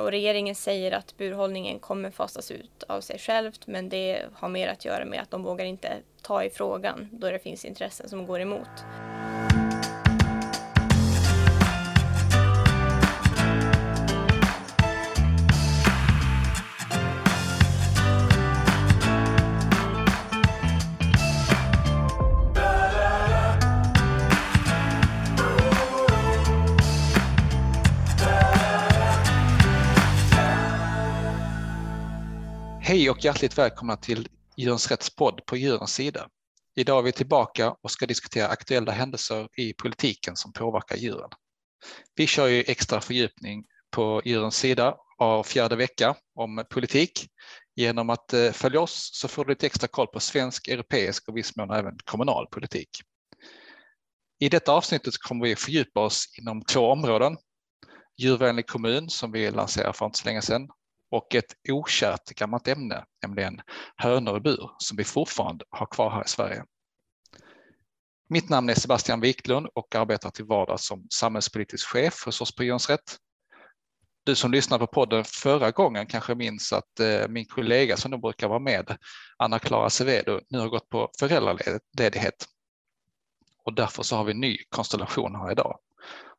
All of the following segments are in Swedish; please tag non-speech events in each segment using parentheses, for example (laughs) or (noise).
Och regeringen säger att burhållningen kommer fasas ut av sig självt men det har mer att göra med att de vågar inte ta i frågan då det finns intressen som går emot. Hej och hjärtligt välkomna till Djurens Rätts podd på djurens sida. Idag är vi tillbaka och ska diskutera aktuella händelser i politiken som påverkar djuren. Vi kör ju extra fördjupning på djurens sida av fjärde vecka om politik. Genom att eh, följa oss så får du lite extra koll på svensk, europeisk och viss mån även kommunal politik. I detta avsnittet kommer vi fördjupa oss inom två områden. Djurvänlig kommun som vi lanserade för inte så länge sedan och ett okärt gammalt ämne, nämligen hönor i bur, som vi fortfarande har kvar här i Sverige. Mitt namn är Sebastian Wiklund och arbetar till vardags som samhällspolitisk chef hos oss på Jönsrätt. Rätt. Du som lyssnade på podden förra gången kanske minns att eh, min kollega som nu brukar vara med, Anna-Klara Sevedo, nu har gått på föräldraledighet. Och därför så har vi en ny konstellation här idag.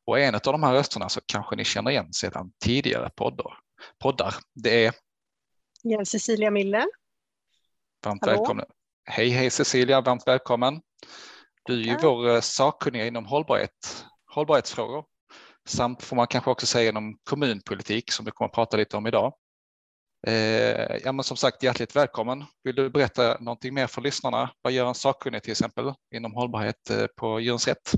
Och en av de här rösterna så kanske ni känner igen sedan tidigare poddar poddar. Det är ja, Cecilia Mille. Varmt Hallå. välkommen. Hej, hej Cecilia, varmt välkommen. Du är ju ja. vår eh, sakkunniga inom hållbarhet, hållbarhetsfrågor samt får man kanske också säga inom kommunpolitik som vi kommer att prata lite om idag. Eh, ja, men som sagt, hjärtligt välkommen. Vill du berätta någonting mer för lyssnarna? Vad gör en sakkunnig till exempel inom hållbarhet eh, på Djurens Rätt?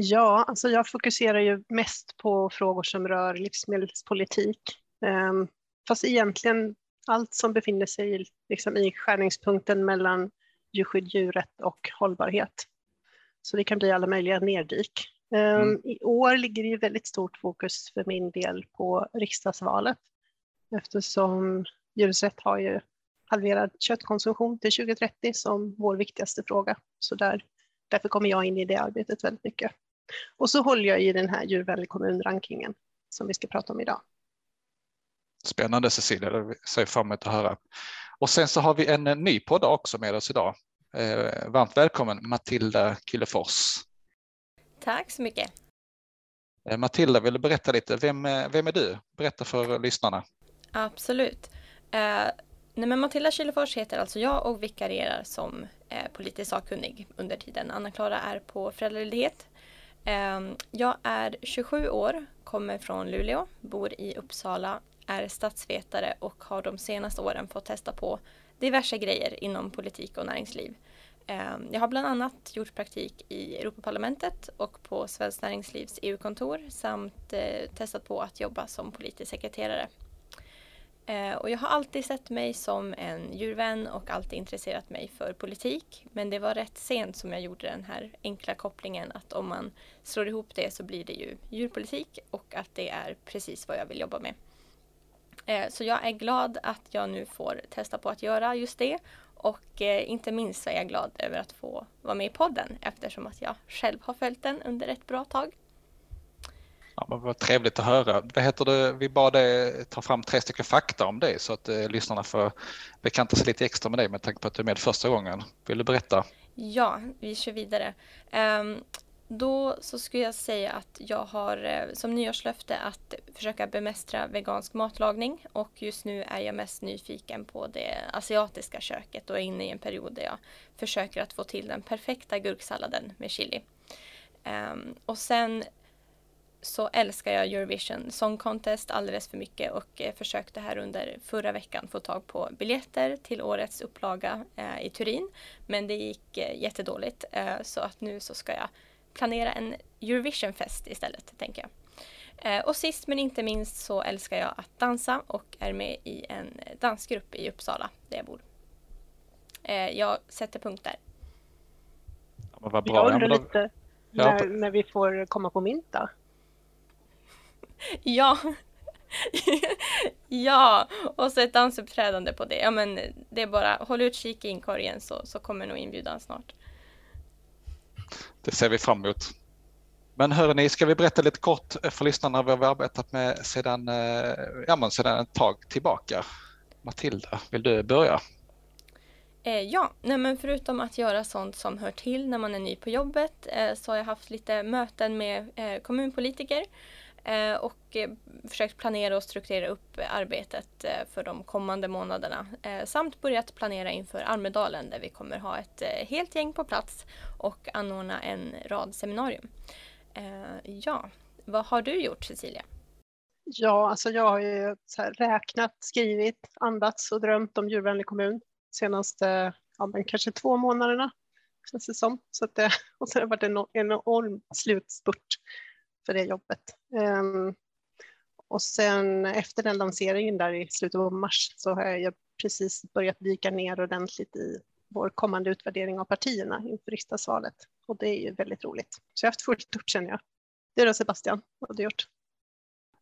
Ja, alltså jag fokuserar ju mest på frågor som rör livsmedelspolitik. Ehm, fast egentligen allt som befinner sig liksom i skärningspunkten mellan djurskydd, djurrätt och hållbarhet. Så det kan bli alla möjliga neddyk. Ehm, mm. I år ligger det ju väldigt stort fokus för min del på riksdagsvalet eftersom djurrätt har ju halverad köttkonsumtion till 2030 som vår viktigaste fråga. Så där, därför kommer jag in i det arbetet väldigt mycket. Och så håller jag i den här djurvänlig kommun-rankingen som vi ska prata om idag. Spännande Cecilia, det ser fram emot att höra. Och sen så har vi en ny podd också med oss idag. Eh, varmt välkommen Matilda Killefors. Tack så mycket. Eh, Matilda, vill du berätta lite? Vem, vem är du? Berätta för lyssnarna. Absolut. Eh, nej men Matilda Killefors heter alltså jag och vikarierar som eh, politisk sakkunnig under tiden Anna-Klara är på föräldraledighet. Ehm, jag är 27 år, kommer från Luleå, bor i Uppsala, är statsvetare och har de senaste åren fått testa på diverse grejer inom politik och näringsliv. Ehm, jag har bland annat gjort praktik i Europaparlamentet och på Svenskt Näringslivs EU-kontor samt eh, testat på att jobba som politisk sekreterare. Eh, och jag har alltid sett mig som en djurvän och alltid intresserat mig för politik. Men det var rätt sent som jag gjorde den här enkla kopplingen att om man slår ihop det så blir det ju djurpolitik och att det är precis vad jag vill jobba med. Eh, så jag är glad att jag nu får testa på att göra just det och eh, inte minst så är jag glad över att få vara med i podden eftersom att jag själv har följt den under ett bra tag. Ja, men vad trevligt att höra. Vad heter det? Vi bad dig ta fram tre stycken fakta om dig så att eh, lyssnarna får bekanta sig lite extra med dig med tanke på att du är med första gången. Vill du berätta? Ja, vi kör vidare. Um, då så skulle jag säga att jag har eh, som nyårslöfte att försöka bemästra vegansk matlagning och just nu är jag mest nyfiken på det asiatiska köket och är inne i en period där jag försöker att få till den perfekta gurksalladen med chili. Um, och sen så älskar jag Eurovision Song Contest alldeles för mycket och eh, försökte här under förra veckan få tag på biljetter till årets upplaga eh, i Turin. Men det gick eh, jättedåligt eh, så att nu så ska jag planera en Eurovision-fest istället, tänker jag. Eh, och sist men inte minst så älskar jag att dansa och är med i en dansgrupp i Uppsala där jag bor. Eh, jag sätter punkt där. Ja, vad bra. Jag undrar lite när, när vi får komma på Minta. Ja. (laughs) ja, och så ett dansuppträdande på det. Ja, men det är bara håll utkik i inkorgen så, så kommer nog inbjudan snart. Det ser vi fram emot. Men hörni, ska vi berätta lite kort för lyssnarna vad vi har arbetat med sedan, eh, ja, men sedan ett tag tillbaka? Matilda, vill du börja? Eh, ja, nej men förutom att göra sånt som hör till när man är ny på jobbet eh, så har jag haft lite möten med eh, kommunpolitiker Eh, och eh, försökt planera och strukturera upp arbetet eh, för de kommande månaderna samt börjat planera inför Almedalen där vi kommer ha ett helt gäng på plats och anordna en rad seminarium. ja, vad har du gjort Cecilia? Ja, alltså jag har ju räknat, skrivit, andats och drömt om djurvänlig kommun senaste, ja, men kanske två månaderna känns det som. Så att det, (laughs) och sen har det varit en enorm slutspurt för det jobbet. Um, och sen efter den lanseringen där i slutet av mars så har jag precis börjat dyka ner ordentligt i vår kommande utvärdering av partierna inför riksdagsvalet. Och det är ju väldigt roligt. Så jag har haft fullt upp känner jag. Det är då Sebastian, vad har du gjort?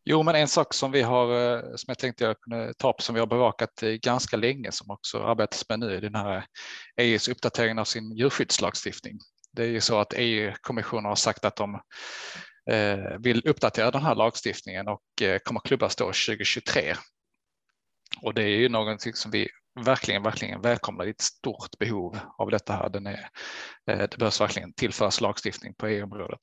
Jo, men en sak som vi har, eh, som jag tänkte jag kunde ta upp, som vi har bevakat ganska länge, som också arbetas med nu, är den här EUs uppdatering av sin djurskyddslagstiftning. Det är ju så att EU-kommissionen har sagt att de Eh, vill uppdatera den här lagstiftningen och eh, kommer klubbas då 2023. Och det är ju någonting som vi verkligen, verkligen välkomnar. Det är ett stort behov av detta här. Den är, eh, det behövs verkligen tillföras lagstiftning på EU-området.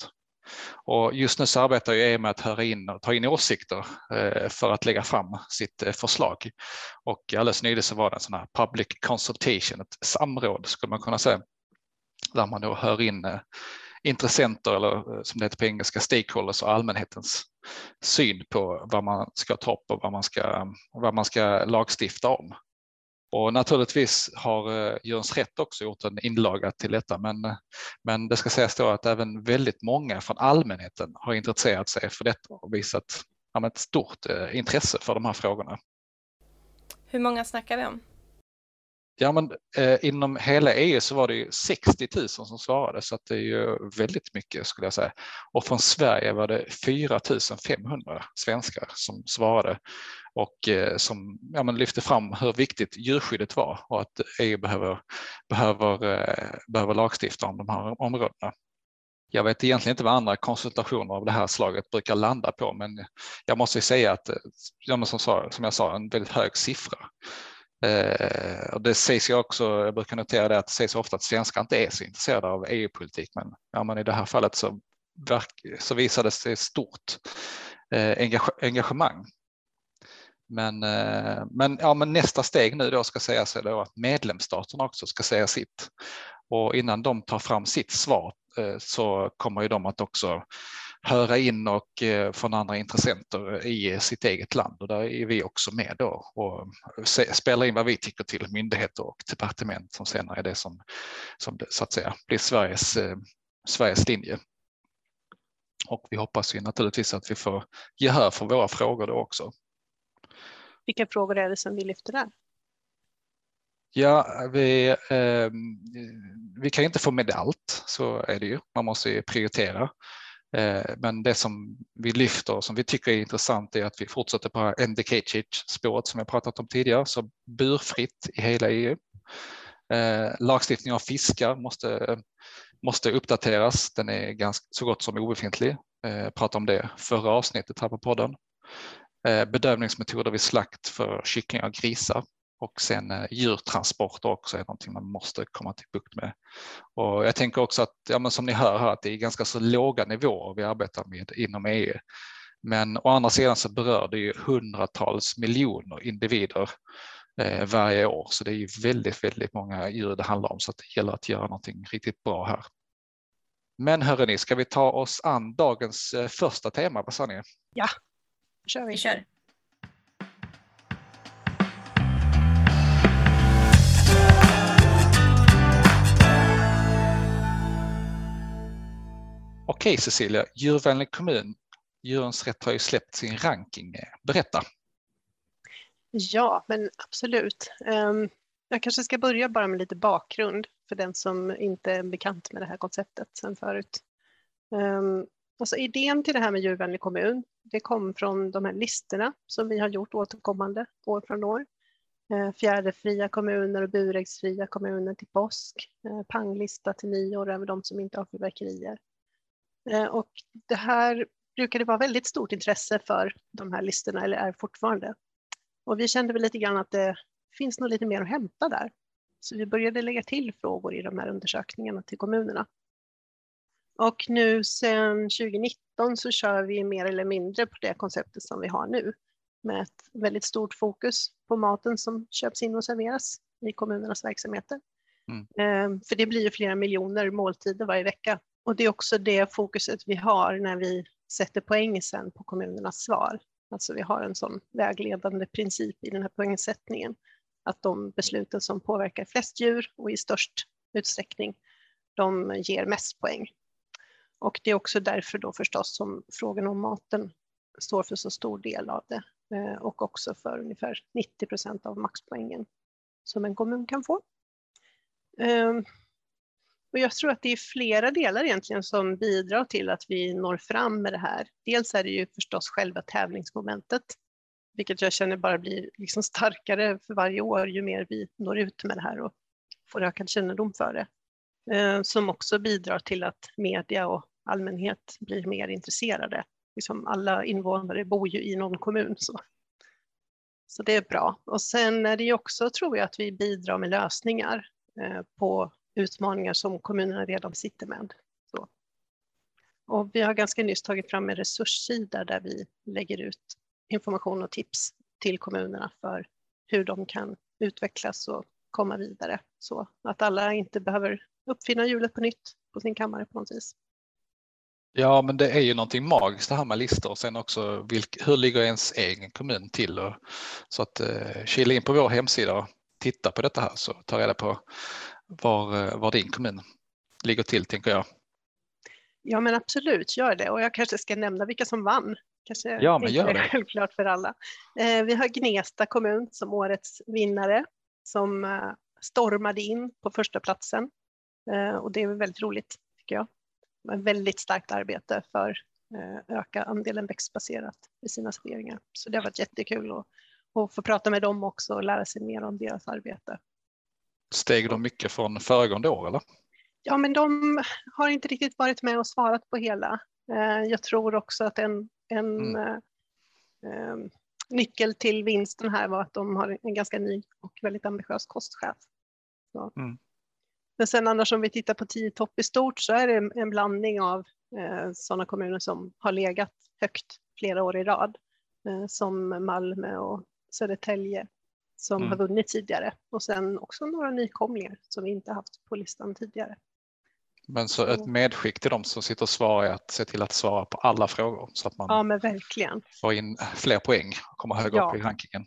Och just nu så arbetar EU e med att höra in och ta in åsikter eh, för att lägga fram sitt eh, förslag. Och alldeles nyligen så var det en sån här public consultation, ett samråd skulle man kunna säga, där man då hör in eh, intressenter eller eh, som det heter på engelska stakeholders och allmänhetens syn på vad man ska ta upp och vad man ska, vad man ska lagstifta om. Och naturligtvis har eh, Jöns Rätt också gjort en inlaga till detta, men, men det ska sägas då att även väldigt många från allmänheten har intresserat sig för detta och visat ja, ett stort eh, intresse för de här frågorna. Hur många snackar vi om? Ja, men eh, inom hela EU så var det ju 60 000 som svarade, så att det är ju väldigt mycket skulle jag säga. Och från Sverige var det 4 500 svenskar som svarade och eh, som ja, men lyfte fram hur viktigt djurskyddet var och att EU behöver, behöver, eh, behöver lagstifta om de här områdena. Jag vet egentligen inte vad andra konsultationer av det här slaget brukar landa på, men jag måste säga att, eh, ja, som, som jag sa, en väldigt hög siffra. Eh, och det sägs ju också, jag brukar notera det, att det sägs ofta att svenskar inte är så intresserade av EU-politik, men, ja, men i det här fallet så, så visades det stort eh, engagemang. Men, eh, men, ja, men nästa steg nu då ska sägas är då att medlemsstaterna också ska säga sitt. Och innan de tar fram sitt svar eh, så kommer ju de att också höra in och eh, från andra intressenter i sitt eget land och där är vi också med då och spelar in vad vi tycker till myndigheter och departement som senare är det som, som så att säga blir Sveriges, eh, Sveriges linje. Och vi hoppas ju naturligtvis att vi får gehör för våra frågor då också. Vilka frågor är det som vi lyfter där? Ja, vi, eh, vi kan inte få med allt, så är det ju. Man måste ju prioritera. Eh, men det som vi lyfter och som vi tycker är intressant är att vi fortsätter på NDK-spåret som jag pratat om tidigare, så burfritt i hela EU. Eh, Lagstiftningen av fiskar måste, måste uppdateras. Den är ganska, så gott som obefintlig. Eh, jag pratade om det förra avsnittet här på podden. Bedövningsmetoder vid slakt för kycklingar och grisar och sen eh, djurtransporter också är någonting man måste komma till bukt med. Och jag tänker också att, ja, men som ni hör här, att det är ganska så låga nivåer vi arbetar med inom EU. Men å andra sidan så berör det ju hundratals miljoner individer eh, varje år, så det är ju väldigt, väldigt många djur det handlar om, så det gäller att göra någonting riktigt bra här. Men hörrni, ska vi ta oss an dagens eh, första tema? Vad sa ni? Ja, kör vi. vi kör. Okej Cecilia, djurvänlig kommun. Djurens Rätt har ju släppt sin ranking. Berätta. Ja, men absolut. Ehm, jag kanske ska börja bara med lite bakgrund för den som inte är bekant med det här konceptet sen förut. Ehm, alltså idén till det här med djurvänlig kommun, det kom från de här listorna som vi har gjort återkommande år från år. Ehm, fjäderfria kommuner och buräggsfria kommuner till påsk, panglista till nyår över de som inte har fyrverkerier och det här brukar det vara väldigt stort intresse för de här listorna, eller är fortfarande. Och vi kände väl lite grann att det finns nog lite mer att hämta där. Så vi började lägga till frågor i de här undersökningarna till kommunerna. Och nu sedan 2019 så kör vi mer eller mindre på det konceptet som vi har nu med ett väldigt stort fokus på maten som köps in och serveras i kommunernas verksamheter. Mm. Ehm, för det blir ju flera miljoner måltider varje vecka och det är också det fokuset vi har när vi sätter poäng sen på kommunernas svar. Alltså vi har en sån vägledande princip i den här poängsättningen att de besluten som påverkar flest djur och i störst utsträckning, de ger mest poäng. Och det är också därför då förstås som frågan om maten står för så stor del av det eh, och också för ungefär 90 procent av maxpoängen som en kommun kan få. Ehm, och jag tror att det är flera delar egentligen som bidrar till att vi når fram med det här. Dels är det ju förstås själva tävlingsmomentet, vilket jag känner bara blir liksom starkare för varje år ju mer vi når ut med det här och får ökad kännedom för det. Eh, som också bidrar till att media och allmänhet blir mer intresserade. Liksom alla invånare bor ju i någon kommun. Så. så det är bra. Och sen är det ju också, tror jag, att vi bidrar med lösningar eh, på utmaningar som kommunerna redan sitter med. Så. Och vi har ganska nyss tagit fram en resurssida där vi lägger ut information och tips till kommunerna för hur de kan utvecklas och komma vidare så att alla inte behöver uppfinna hjulet på nytt på sin kammare på något vis. Ja, men det är ju någonting magiskt det här med listor och sen också vilk, hur ligger ens egen kommun till? Och, så att eh, kila in på vår hemsida och titta på detta här så ta reda på var, eh, var din kommun ligger till tänker jag. Ja men absolut, gör det och jag kanske ska nämna vilka som vann. Kanske ja, men gör det. självklart för alla. Eh, vi har Gnesta kommun som årets vinnare som eh, stormade in på första platsen eh, och det är väldigt roligt tycker jag ett väldigt starkt arbete för eh, öka andelen växtbaserat i sina serveringar. Så det har varit jättekul att, att få prata med dem också och lära sig mer om deras arbete. Steg de mycket från föregående år eller? Ja, men de har inte riktigt varit med och svarat på hela. Eh, jag tror också att en, en mm. eh, nyckel till vinsten här var att de har en ganska ny och väldigt ambitiös kostchef. Mm. Men sen annars om vi tittar på tio topp i stort så är det en blandning av eh, sådana kommuner som har legat högt flera år i rad. Eh, som Malmö och Södertälje som mm. har vunnit tidigare. Och sen också några nykomlingar som vi inte haft på listan tidigare. Men så ett medskick till de som sitter och svarar är att se till att svara på alla frågor så att man ja, men verkligen. får in fler poäng och kommer högre ja. upp i rankingen.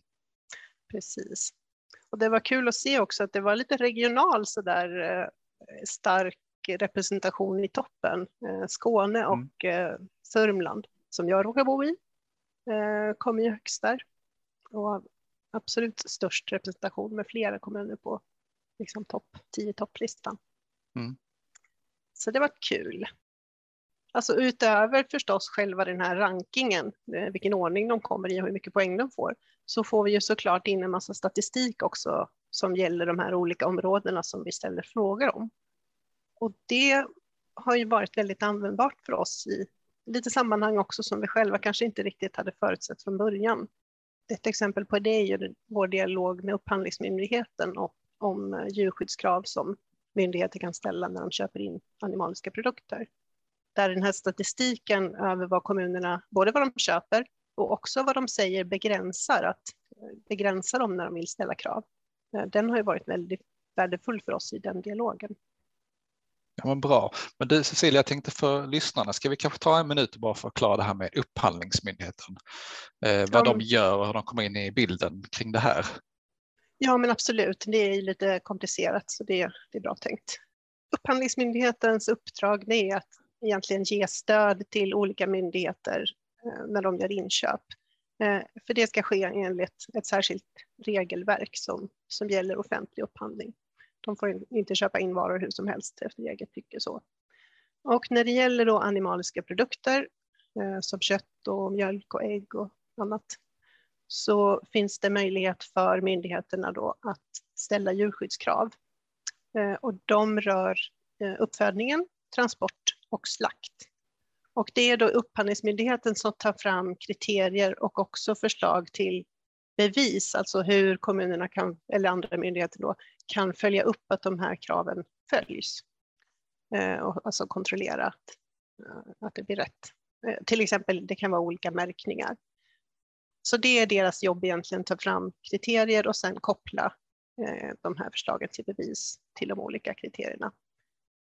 Precis. Och det var kul att se också att det var lite regional sådär eh, stark representation i toppen. Eh, Skåne mm. och mm. Sörmland som jag råkar bo i kom ju högst där. Och absolut störst representation med flera kommuner på liksom topp 10 topplistan. Mm. Så det var kul. Alltså utöver förstås själva den här rankingen, vilken ordning de kommer i och hur mycket poäng de får, så får vi ju såklart in en massa statistik också som gäller de här olika områdena som vi ställer frågor om. Och det har ju varit väldigt användbart för oss i lite sammanhang också som vi själva kanske inte riktigt hade förutsett från början. Ett exempel på det är ju vår dialog med Upphandlingsmyndigheten och om eh, djurskyddskrav som myndigheter kan ställa när de köper in animaliska produkter. Där den här statistiken över vad kommunerna, både vad de köper och också vad de säger begränsar, att eh, begränsa dem när de vill ställa krav. Eh, den har ju varit väldigt värdefull för oss i den dialogen. Ja, men bra. Men du Cecilia, jag tänkte för lyssnarna, ska vi kanske ta en minut bara för att klara det här med Upphandlingsmyndigheten? Eh, vad ja, de gör och hur de kommer in i bilden kring det här? Ja, men absolut. Det är lite komplicerat, så det, det är bra tänkt. Upphandlingsmyndighetens uppdrag det är att egentligen ge stöd till olika myndigheter Eh, när de gör inköp. Eh, för det ska ske enligt ett särskilt regelverk som, som gäller offentlig upphandling. De får inte köpa in varor hur som helst efter eget tycke. Så. Och när det gäller då animaliska produkter eh, som kött och mjölk och ägg och annat så finns det möjlighet för myndigheterna då att ställa djurskyddskrav. Eh, och de rör eh, uppfödningen, transport och slakt. Och det är då Upphandlingsmyndigheten som tar fram kriterier och också förslag till bevis, alltså hur kommunerna kan, eller andra myndigheter då, kan följa upp att de här kraven följs. Eh, och alltså kontrollera att, eh, att det blir rätt. Eh, till exempel, det kan vara olika märkningar. Så det är deras jobb egentligen, ta fram kriterier och sen koppla de här förslagen till bevis till de olika kriterierna.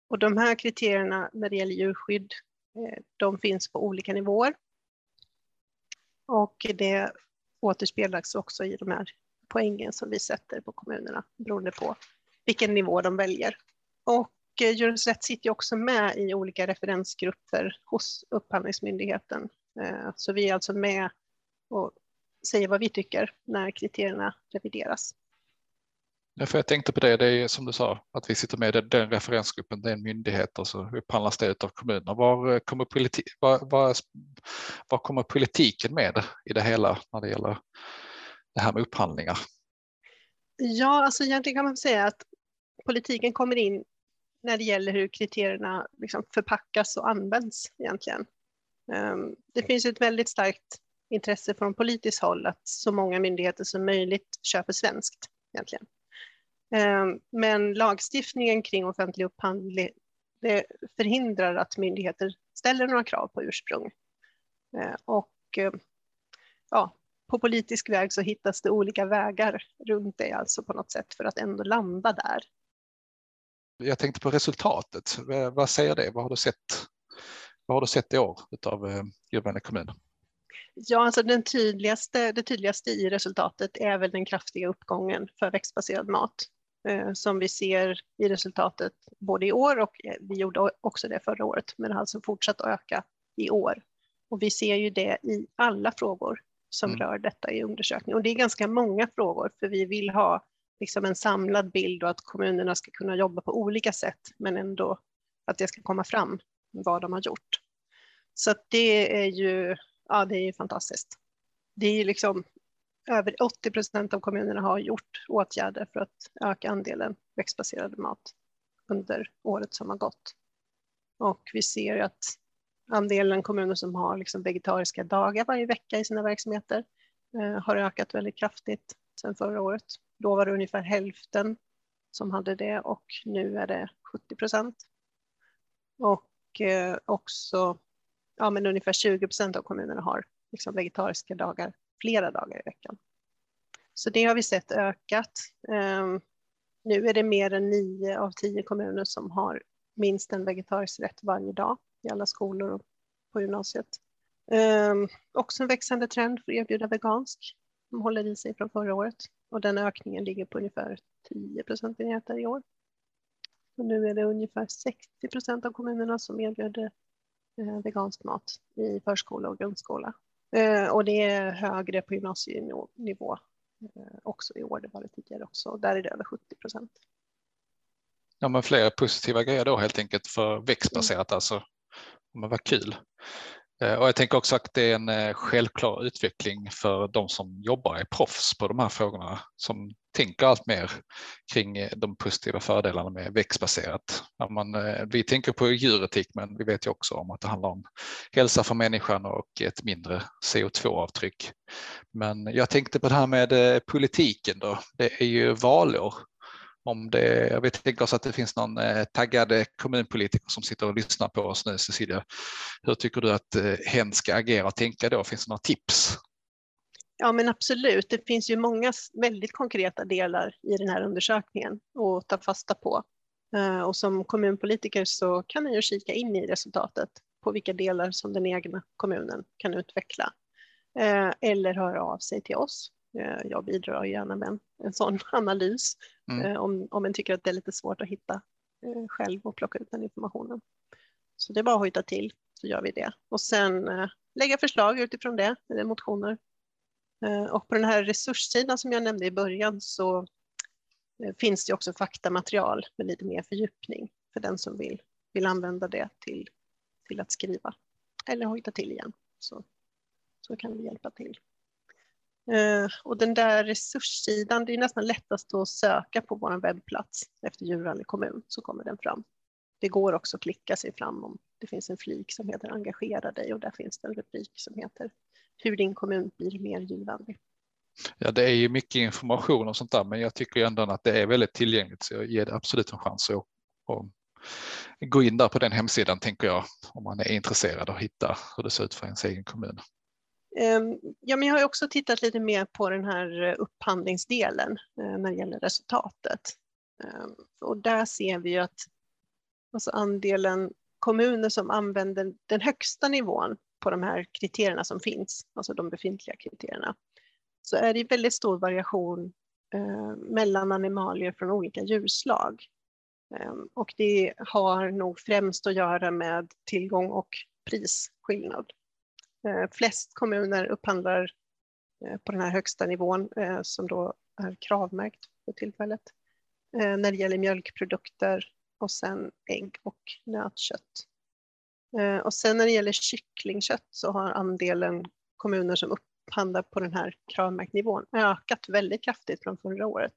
Och de här kriterierna när det gäller djurskydd, de finns på olika nivåer. Och det återspeglas också i de här poängen som vi sätter på kommunerna beroende på vilken nivå de väljer. Och eh, Djurens Rätt sitter också med i olika referensgrupper hos Upphandlingsmyndigheten. Eh, så vi är alltså med och säger vad vi tycker när kriterierna revideras. Ja, för jag tänkte på det, det är som du sa, att vi sitter med i den referensgruppen, det är en myndighet och så upphandlas det av kommunerna. Var eh, kommer, politi var, var, var kommer politiken med i det hela när det gäller det här med upphandlingar? Ja, alltså egentligen kan man säga att politiken kommer in när det gäller hur kriterierna liksom förpackas och används egentligen. Ehm, det finns ett väldigt starkt intresse från politiskt håll att så många myndigheter som möjligt köper svenskt egentligen. Ehm, men lagstiftningen kring offentlig upphandling förhindrar att myndigheter ställer några krav på ursprung. Ehm, och ja, på politisk väg så hittas det olika vägar runt det alltså på något sätt för att ändå landa där. Jag tänkte på resultatet. Vad säger det? Vad har du sett? Vad har du sett i år av eh, Djurvänlig kommun? Ja, alltså den tydligaste, det tydligaste i resultatet är väl den kraftiga uppgången för växtbaserad mat. Eh, som vi ser i resultatet både i år och eh, vi gjorde också det förra året, men det har alltså fortsatt att öka i år. Och vi ser ju det i alla frågor som mm. rör detta i undersökningen. Och det är ganska många frågor, för vi vill ha liksom en samlad bild och att kommunerna ska kunna jobba på olika sätt, men ändå att det ska komma fram vad de har gjort. Så det är ju, ja, det är ju fantastiskt. Det är liksom över 80 procent av kommunerna har gjort åtgärder för att öka andelen växtbaserad mat under året som har gått. Och vi ser att andelen kommuner som har liksom vegetariska dagar varje vecka i sina verksamheter eh, har ökat väldigt kraftigt sedan förra året. Då var det ungefär hälften som hade det och nu är det 70 procent. Och eh, också ja, men ungefär 20 procent av kommunerna har liksom vegetariska dagar flera dagar i veckan. Så det har vi sett ökat. Ehm, nu är det mer än nio av tio kommuner som har minst en vegetarisk rätt varje dag i alla skolor och på gymnasiet. Um, också en växande trend för att erbjuda vegansk som håller i sig från förra året och den ökningen ligger på ungefär 10 procentenheter i år. Och nu är det ungefär 60 procent av kommunerna som erbjuder eh, vegansk mat i förskola och grundskola. Eh, och det är högre på gymnasienivå eh, också i år, det var det tidigare också. Där är det över 70 procent. Ja, men fler positiva grejer då helt enkelt för växtbaserat mm. alltså. Men vad kul. Eh, och jag tänker också att det är en eh, självklar utveckling för de som jobbar är proffs på de här frågorna som tänker allt mer kring eh, de positiva fördelarna med växtbaserat. Man, vi tänker på djuretik men vi vet ju också om att det handlar om hälsa för människan och ett mindre CO2-avtryck. Men jag tänkte på det här med politiken då. Det är ju valår om det, jag vet tänker oss att det finns någon eh, taggad kommunpolitiker som sitter och lyssnar på oss nu, Cecilia. Hur tycker du att eh, hen ska agera och tänka då? Finns det några tips? Ja, men absolut. Det finns ju många väldigt konkreta delar i den här undersökningen att ta fasta på. Eh, och som kommunpolitiker så kan man ju kika in i resultatet på vilka delar som den egna kommunen kan utveckla. Eller höra av sig till oss jag bidrar gärna med en, en sån (laughs) analys mm. Eh, om, om en tycker att det är lite svårt att hitta eh, själv och plocka ut den informationen. Så det är bara att hojta till så gör vi det. Och sen lägga förslag utifrån det, eller motioner. Och på den här resurssidan som jag nämnde i början så finns det också faktamaterial med lite mer fördjupning för den som vill, vill använda det till, till att skriva eller hojta till igen. Så, så kan vi hjälpa till. Eh, och den där resurssidan, det är nästan lättast att söka på vår webbplats efter Djurvänlig kommun så kommer den fram. det går också att klicka sig fram om det finns en flik som heter Engagera dig och där finns det en rubrik som heter Hur din kommun blir mer djurvänlig. Ja, det är ju mycket information och sånt där, men jag tycker ändå att det är väldigt tillgängligt så jag ger det absolut en chans att, att gå in där på den hemsidan tänker jag om man är intresserad och hitta hur det ser ut för ens egen kommun. Ehm, ja, men jag har också tittat lite mer på den här eh, upphandlingsdelen eh, när det gäller resultatet. Ehm, och där ser vi ju att alltså andelen kommuner som använder den högsta nivån på de här kriterierna som finns, alltså de befintliga kriterierna, så är det väldigt stor variation eh, mellan animalier från olika djurslag. Ehm, och det har nog främst att göra med tillgång och prisskillnad. Eh, flest kommuner upphandlar eh, på den här högsta nivån eh, som då är kravmärkt för tillfället när det gäller mjölkprodukter och sen ägg och nötkött. Och sen när det gäller kycklingkött så har andelen kommuner som upphandlar på den här kravmärktnivån ökat väldigt kraftigt från förra året.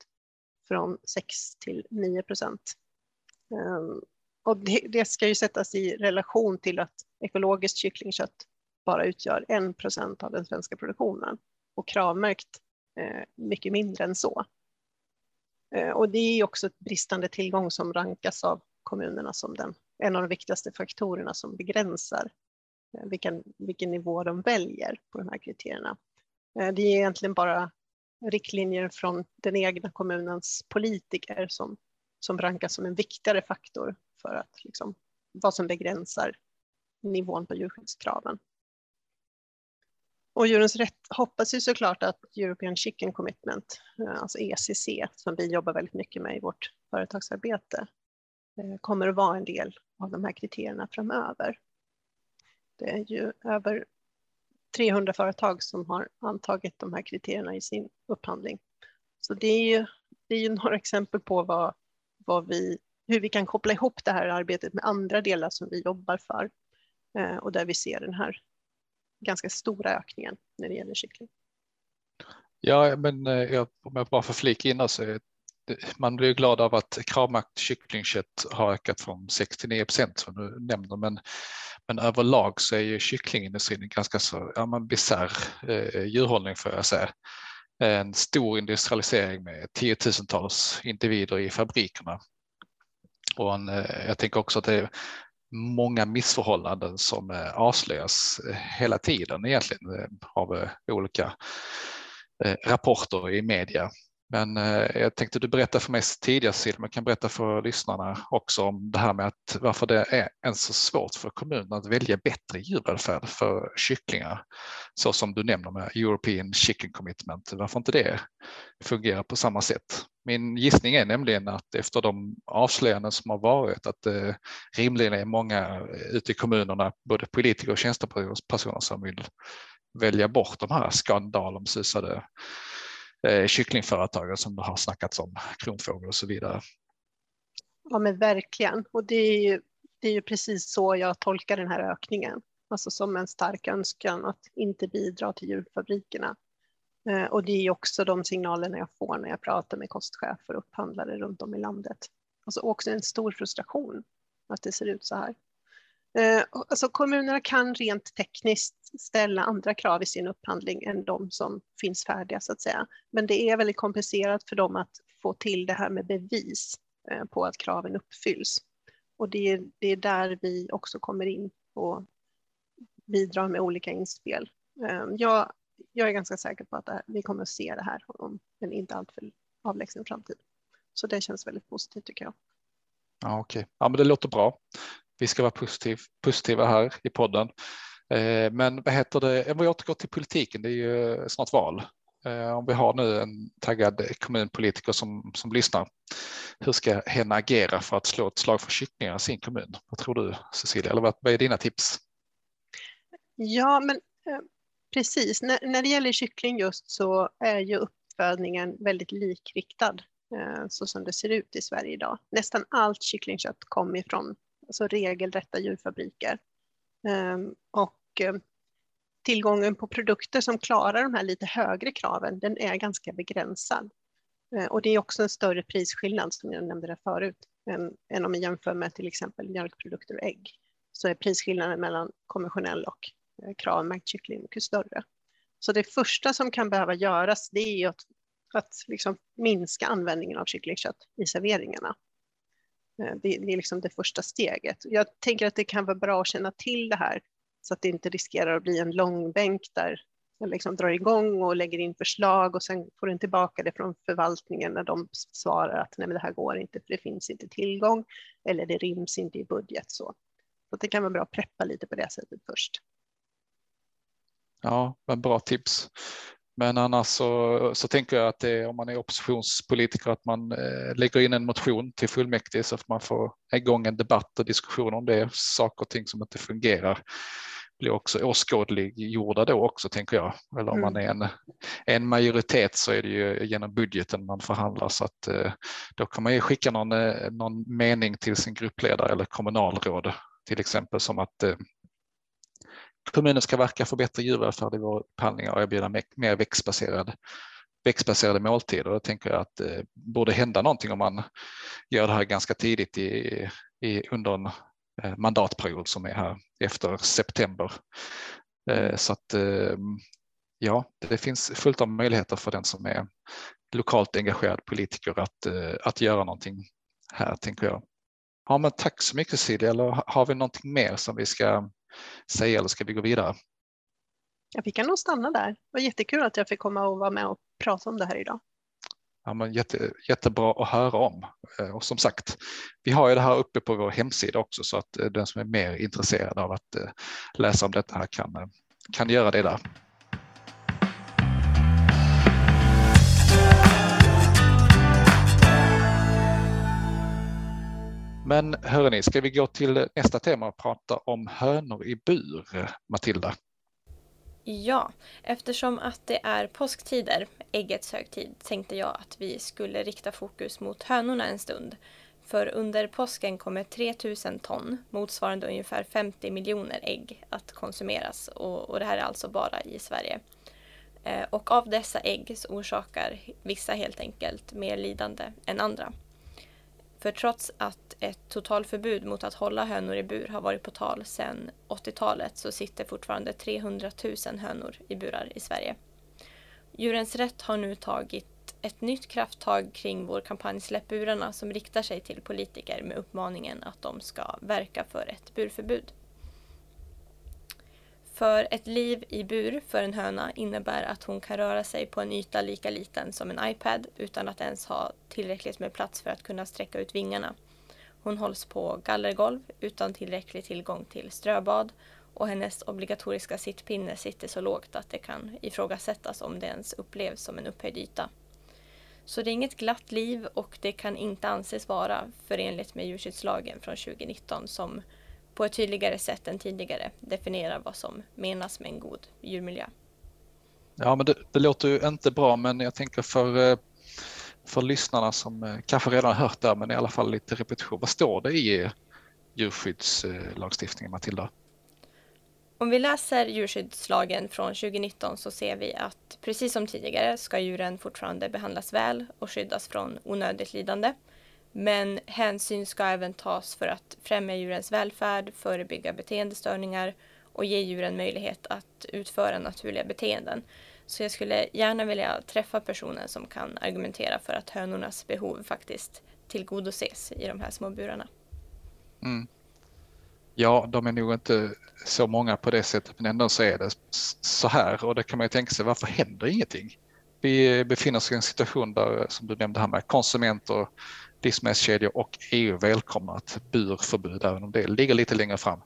Från 6 till 9 procent. Och det, det, ska ju sättas i relation till att ekologiskt kycklingkött bara utgör 1 procent av den svenska produktionen och kravmärkt eh, mycket mindre än så. Eh, och det är också ett bristande tillgång som rankas av kommunerna som den, en av de viktigaste faktorerna som begränsar eh, vilken, vilken nivå de väljer på de här kriterierna. Det är egentligen bara riktlinjer från den egna kommunens politiker som, som rankas som en viktigare faktor för att liksom, vad som begränsar nivån på djurskyddskraven. Och Djurens Rätt hoppas ju såklart att European Chicken Commitment, eh, alltså ECC, som vi jobbar väldigt mycket med i vårt företagsarbete, eh, kommer att vara en del av de här kriterierna framöver. Det är ju över 300 företag som har antagit de här kriterierna i sin upphandling. Så det är ju, det är ju (laughs) några exempel på vad, vad vi, hur vi kan koppla ihop det här arbetet med andra delar som vi jobbar för eh, och där vi ser den här ganska stora ökningen när det gäller kyckling. Ja, men eh, jag, om jag bara får flika in så är man blir glad av att kravmärkt kycklingkött har ökat från 69 procent som du nämner, men men överlag så är ju kycklingindustrin en ganska så ja, bisarr eh, djurhållning får jag säga. En stor industrialisering med tiotusentals individer i fabrikerna. Och en, eh, jag tänker också att det är många missförhållanden som eh, avslöjas eh, hela tiden egentligen eh, av olika rapporter i media men jag tänkte du berätta för mig tidigare Sil, men kan berätta för lyssnarna också om det här med att varför det är ens så svårt för kommunen att välja bättre djurvälfärd för kycklingar. Så som du nämner med European Chicken Commitment, varför inte det fungerar på samma sätt. Min gissning är nämligen att efter de avslöjanden som har varit att det rimligen är många eh, ute i kommunerna, både politiker och tjänstepersoner som vill välja bort de här skandalomsusade eh, som det har snackats om, kronfågel och så vidare. Ja men verkligen och det är ju, det är ju precis så jag tolkar den här ökningen. Alltså som en stark önskan att inte bidra till djurfabrikerna. Eh, och det är också de signalerna jag får när jag pratar med kostchefer och upphandlare runt om i landet. Alltså också en stor frustration att det ser ut så här. Eh, alltså kommunerna kan rent tekniskt ställa andra krav i sin upphandling än de som finns färdiga så att säga. Men det är väldigt komplicerat för dem att få till det här med bevis eh, på att kraven uppfylls. Och det är, det är där vi också kommer in och bidrar med olika inspel. Jag, jag är ganska säker på att här, vi kommer att se det här om en inte alltför avlägsen framtid. Så det känns väldigt positivt tycker jag. Ja, Okej, okay. ja, men det låter bra vi ska vara positiv, positiva här i podden. Eh, men vad heter det, om vi återgår till politiken, det är ju snart val. Eh, om vi har nu en taggad kommunpolitiker som, som lyssnar, hur ska hen agera för att slå ett slag för kycklingar i sin kommun? Vad tror du Cecilia, eller vad, vad är dina tips? Ja, men eh, precis. När, när det gäller kyckling just så är ju uppfödningen väldigt likriktad eh, så som det ser ut i Sverige idag. Nästan allt kycklingkött kommer ifrån alltså regelrätta djurfabriker. Ehm, och eh, tillgången på produkter som klarar de här lite högre kraven, den är ganska begränsad. Eh, och det är också en större prisskillnad som jag nämnde där förut än, än om vi jämför med till exempel mjölkprodukter och ägg. Så är prisskillnaden mellan konventionell och Eh, kravmärkt kyckling mycket större. Så det första som kan behöva göras det är att, att liksom minska användningen av kycklingkött i serveringarna. Eh, det, det är liksom det första steget. Jag tänker att det kan vara bra att känna till det här så att det inte riskerar att bli en långbänk där man liksom drar igång och lägger in förslag och sen får den tillbaka det från förvaltningen när de svarar att nej, men det här går inte för det finns inte tillgång eller det ryms inte i budget. Så, så det kan vara bra att preppa lite på det sättet först. Ja, men bra tips. Men annars så, så tänker jag att det, om man är oppositionspolitiker att man eh, lägger in en motion till fullmäktige så att man får igång en debatt och diskussion om det, saker och ting som inte fungerar blir också åskådliggjorda då också tänker jag. Eller om mm. man är en, en majoritet så är det ju genom budgeten man förhandlar så att eh, då kan man ju skicka någon, eh, någon mening till sin gruppledare eller kommunalråd till exempel som att eh, kommunen ska verka för bättre djurvälfärd i våra upphandlingar och erbjuda mer växtbaserad växtbaserade måltider. Då tänker jag att det borde hända någonting om man gör det här ganska tidigt i, i, under en eh, mandatperiod som är här efter september. Eh, så att ja, det finns fullt av möjligheter för den som är lokalt engagerad politiker att, att göra någonting här, tänker jag. Ja, men tack så mycket Cecilia. Eller har vi någonting mer som vi ska säga eller ska vi gå vidare? Ja, vi kan nog stanna där. Det var jättekul att jag fick komma och vara med och prata om det här idag. Ja, men jätte, jättebra att höra om. Eh, och som sagt, vi har ju det här uppe på vår hemsida också så att eh, den som är mer intresserad av att eh, läsa om detta här kan, kan göra det där. Men hörni, ska vi gå till nästa tema och prata om hönor i bur, Matilda? Ja, eftersom att det är påsktider, äggets högtid, tänkte jag att vi skulle rikta fokus mot hönorna en stund. För under påsken kommer 3000 ton, motsvarande ungefär 50 miljoner ägg, att konsumeras. Och, och det här är alltså bara i Sverige. Eh, och av dessa ägg så orsakar vissa helt enkelt mer lidande än andra. För trots att ett totalförbud mot att hålla hönor i bur har varit på tal sedan 80-talet så sitter fortfarande 300 000 hönor i burar i Sverige. Djurens Rätt har nu tagit ett nytt krafttag kring vår kampanj Släpp burarna som riktar sig till politiker med uppmaningen att de ska verka för ett burförbud. För ett liv i bur för en höna innebär att hon kan röra sig på en yta lika liten som en iPad utan att ens ha tillräckligt med plats för att kunna sträcka ut vingarna. Hon hålls på gallergolv utan tillräcklig tillgång till ströbad och hennes obligatoriska sittpinne sitter så lågt att det kan ifrågasättas om det ens upplevs som en upphöjd yta. Så det är inget glatt liv och det kan inte anses vara förenligt med djurskyddslagen från 2019 som på ett tydligare sätt än tidigare definierar vad som menas med en god djurmiljö. Ja, men det, det låter ju inte bra, men jag tänker för, eh, för lyssnarna som eh, kanske redan har hört det, men i alla fall lite repetition. Vad står det i djurskyddslagstiftningen, Matilda? Om vi läser djurskyddslagen från 2019 så ser vi att precis som tidigare ska djuren fortfarande behandlas väl och skyddas från onödigt lidande. Men hänsyn ska även tas för att främja djurens välfärd, förebygga beteendestörningar och ge djuren möjlighet att utföra naturliga beteenden. Så jag skulle gärna vilja träffa personer som kan argumentera för att hönornas behov faktiskt tillgodoses i de här små burarna. Mm. Ja, de är nog inte så många på det sättet, men ändå så är det så här och det kan man ju tänka sig, varför händer ingenting? Vi befinner oss i en situation där, som du nämnde här med konsumenter livsmedelskedjor och EU välkomnar ett burförbud även om det ligger lite längre fram.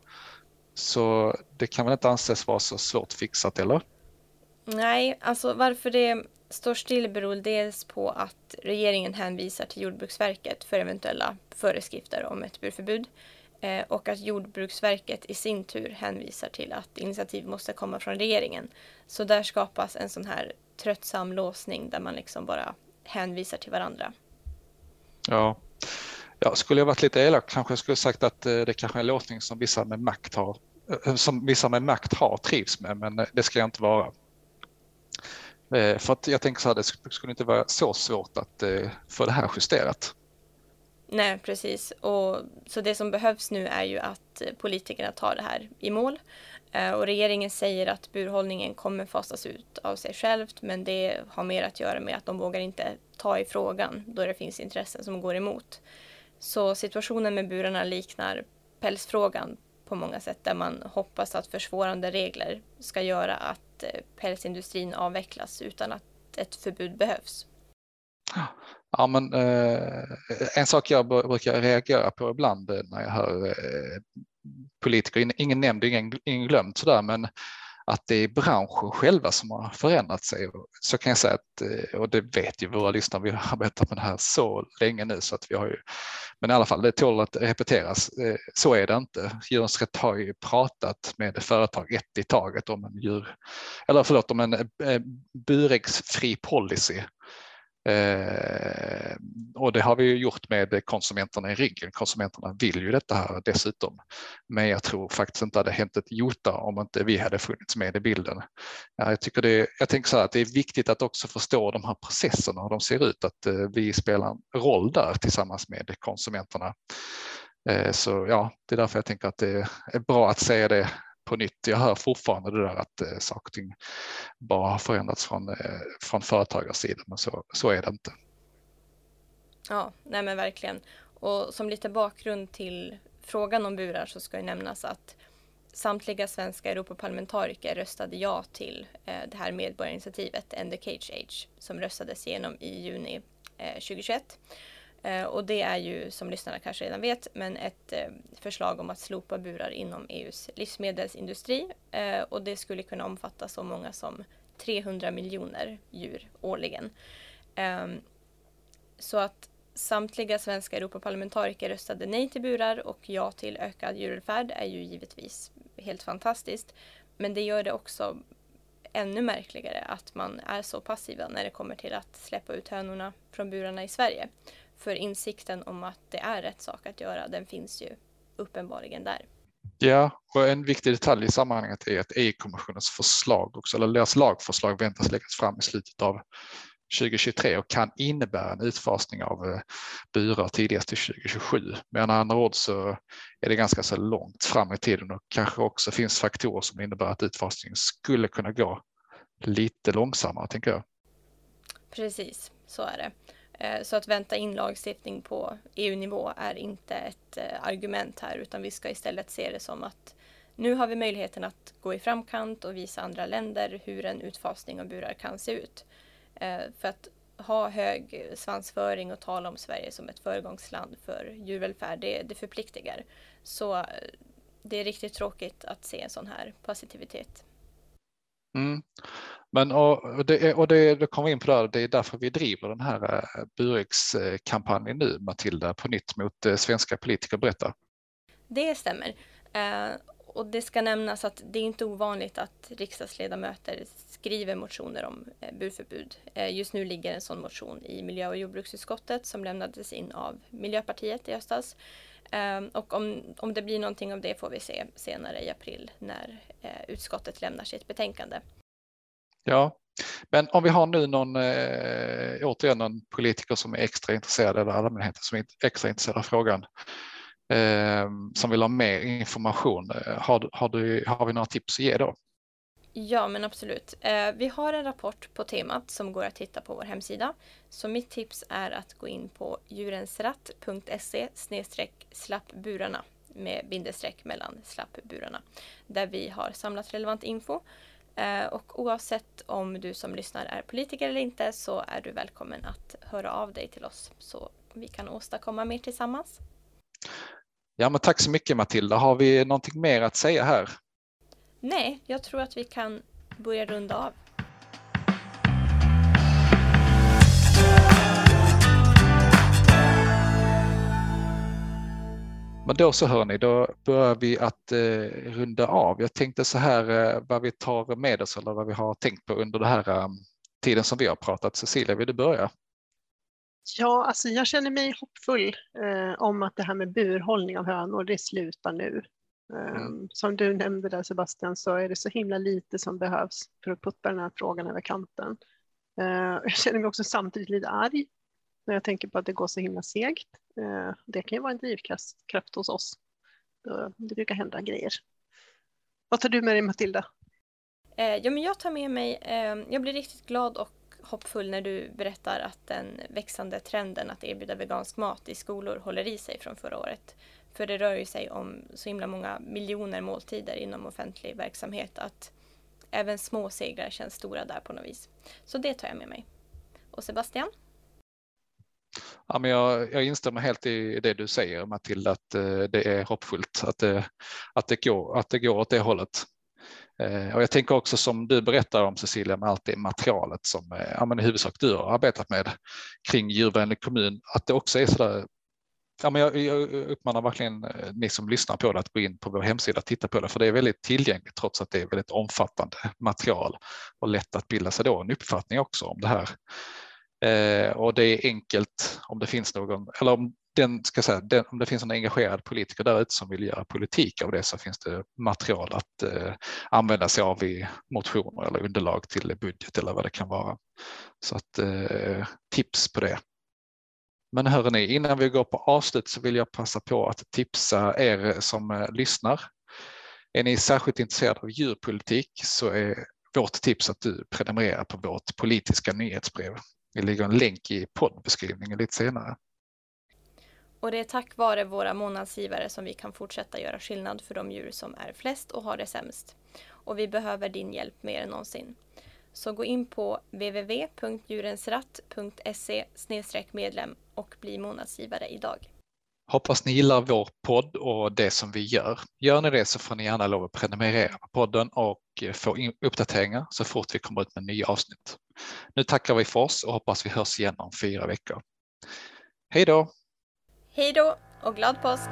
Så det kan väl inte anses vara så svårt fixat eller? Nej, alltså varför det står still beror dels på att regeringen hänvisar till Jordbruksverket för eventuella föreskrifter om ett burförbud eh, och att Jordbruksverket i sin tur hänvisar till att initiativ måste komma från regeringen. Så där skapas en sån här tröttsam låsning där man liksom bara hänvisar till varandra. Ja. ja, skulle jag varit lite elak kanske jag skulle sagt att eh, det kanske är en låsning som vissa med makt har eh, som vissa med makt har trivs med, men eh, det ska jag inte vara. För att jag tänker så här, det skulle inte vara så svårt att få det här justerat. Nej, precis. Och, så det som behövs nu är ju att politikerna tar det här i mål. Eh, och regeringen säger att burhållningen kommer fasas ut av sig självt men det har mer att göra med att de vågar inte ta i frågan då det finns intressen som går emot. Så situationen med burarna liknar pälsfrågan på många sätt där man hoppas att försvårande regler ska göra att eh, pälsindustrin avvecklas utan att ett förbud behövs. Ja, men, eh, en sak jag brukar reagera på ibland eh, när jag hör eh, politiker, ingen nämnd, ingen, ingen glömd sådär, men att det är branschen själva som har förändrat sig. Så kan jag säga att, eh, och det vet ju våra lyssnare, vi har arbetat med det här så länge nu så att vi har ju, men i alla fall det tål att repeteras. Eh, så är det inte. Djurens Rätt har ju pratat med företag ett i taget om en djur, eller förlåt om en buräggsfri policy Eh, och det har vi ju gjort med konsumenterna i ryggen. Konsumenterna vill ju detta här dessutom. Men jag tror faktiskt inte att det hänt ett jota om inte vi hade funnits med i bilden. Jag, tycker det, jag tänker så här att det är viktigt att också förstå de här processerna, hur de ser ut, att eh, vi spelar en roll där tillsammans med konsumenterna. Eh, så ja, det är därför jag tänker att det är bra att säga det på nytt. Jag hör fortfarande det där att eh, saker och ting bara har förändrats från, eh, från företagarsidan, men så, så är det inte. Ja, nej men verkligen. Och som lite bakgrund till frågan om burar så ska ju nämnas att samtliga svenska Europaparlamentariker röstade ja till eh, det här medborgarinitiativet End the Cage Age som röstades igenom i juni eh, 2021. Eh, och det är ju som lyssnarna kanske redan vet, men ett eh, förslag om att slopa burar inom EUs livsmedelsindustri. Eh, och det skulle kunna omfatta så många som 300 miljoner djur årligen. Ehm, så att samtliga svenska Europaparlamentariker röstade nej till burar och ja till ökad djurvälfärd är ju givetvis helt fantastiskt. Men det gör det också ännu märkligare att man är så passiva när det kommer till att släppa ut hönorna från burarna i Sverige. För insikten om att det är rätt sak att göra, den finns ju uppenbarligen där. Ja, och en viktig detalj i sammanhanget är att EU-kommissionens förslag också, eller deras lagförslag väntas läggas fram i slutet av 2023 och kan innebära en utfasning av eh, burar tidigast till 2027. Med andra ord så är det ganska så långt fram i tiden och kanske också finns faktorer som innebär att utfasningen skulle kunna gå lite långsammare, tänker jag. Precis, så är det. Eh, så att vänta in lagstiftning på EU-nivå är inte ett eh, argument här utan vi ska istället se det som att nu har vi möjligheten att gå i framkant och visa andra länder hur en utfasning av burar kan se ut. Eh, för att ha hög svansföring och tala om Sverige som ett föregångsland för djurvälfärd, det, det förpliktigar. Så det är riktigt tråkigt att se en sån här passivitet. Mm. Men och det, och det, det kommer in på det, det är därför vi driver den här eh, Burex-kampanjen nu, Matilda, på nytt mot eh, svenska politiker. Berätta. Det stämmer. Eh, och det ska nämnas att det är inte ovanligt att riksdagsledamöter skriver motioner om burförbud. Just nu ligger en sån motion i miljö och jordbruksutskottet som lämnades in av Miljöpartiet i höstas. Och om, om det blir någonting av det får vi se senare i april när utskottet lämnar sitt betänkande. Ja, men om vi har nu någon, eh, återigen någon politiker som är extra intresserad eller allmänheten som är extra intresserad av frågan eh, som vill ha mer information. Eh, har, har, du, har vi några tips att ge då? Ja, men absolut. Eh, vi har en rapport på temat som går att hitta på vår hemsida. Så mitt tips är att gå in på djurensratt.se slappburarna med bindestreck mellan slappburarna där vi har samlat relevant info Eh, och oavsett om du som lyssnar är politiker eller inte så är du välkommen att höra av dig till oss så vi kan åstadkomma mer tillsammans. Ja, men tack så mycket Matilda. Har vi någonting mer att säga här? Nej, jag tror att vi kan börja runda av. Men då så hör ni, då börjar vi att eh, runda av. Jag tänkte så här eh, vad vi tar med oss eller vad vi har tänkt på under den här eh, tiden som vi har pratat. Cecilia, vill du börja? Ja, alltså jag känner mig hoppfull eh, om att det här med burhållning av hönor, det slutar nu. Mm. Ehm, som du nämnde där Sebastian så är det så himla lite som behövs för att putta den här frågan över kanten. Eh, jag känner mig också samtidigt lite arg när jag tänker på att det går så himla segt. Eh, det kan ju vara en drivkraft hos oss. Det brukar hända grejer. Vad tar du med dig Matilda? Eh, ja, men jag tar med mig, eh, jag blir riktigt glad och hoppfull när du berättar att den växande trenden att erbjuda vegansk mat i skolor håller i sig från förra året. För det rör ju sig om så himla många miljoner måltider inom offentlig verksamhet att även små segrar känns stora där på något vis. Så det tar jag med mig. Och Sebastian? Ja, men jag, jag instämmer helt i det du säger Matilda, att eh, det är hoppfullt att det, att det, går, att det går åt det hållet. Eh, och jag tänker också som du berättar om Cecilia med allt det materialet som eh, ja, men i huvudsak du har arbetat med kring djurvänlig kommun, att det också är sådär Ja, men jag, jag uppmanar verkligen eh, ni som lyssnar på det att gå in på vår hemsida och titta på det, för det är väldigt tillgängligt trots att det är väldigt omfattande material och lätt att bilda sig då en uppfattning också om det här. Eh, och det är enkelt om det finns någon, eller om, den, ska säga, den, om det finns en engagerad politiker där ute som vill göra politik av det så finns det material att eh, använda sig av i motioner eller underlag till budget eller vad det kan vara. Så att eh, tips på det. Men hörni, innan vi går på avslut så vill jag passa på att tipsa er som eh, lyssnar. Är ni särskilt intresserade av djurpolitik så är vårt tips att du prenumererar på vårt politiska nyhetsbrev. Det ligger en länk i poddbeskrivningen lite senare. Och det är tack vare våra månadsgivare som vi kan fortsätta göra skillnad för de djur som är flest och har det sämst. Och vi behöver din hjälp mer än någonsin. Så gå in på www.djurensratt.se medlem och bli månadsgivare idag. Hoppas ni gillar vår podd och det som vi gör. Gör ni det så får ni gärna lov att prenumerera på podden och få uppdateringar så fort vi kommer ut med nya avsnitt. Nu tackar vi för oss och hoppas vi hörs igen om fyra veckor. Hej då! Hej då och glad påsk!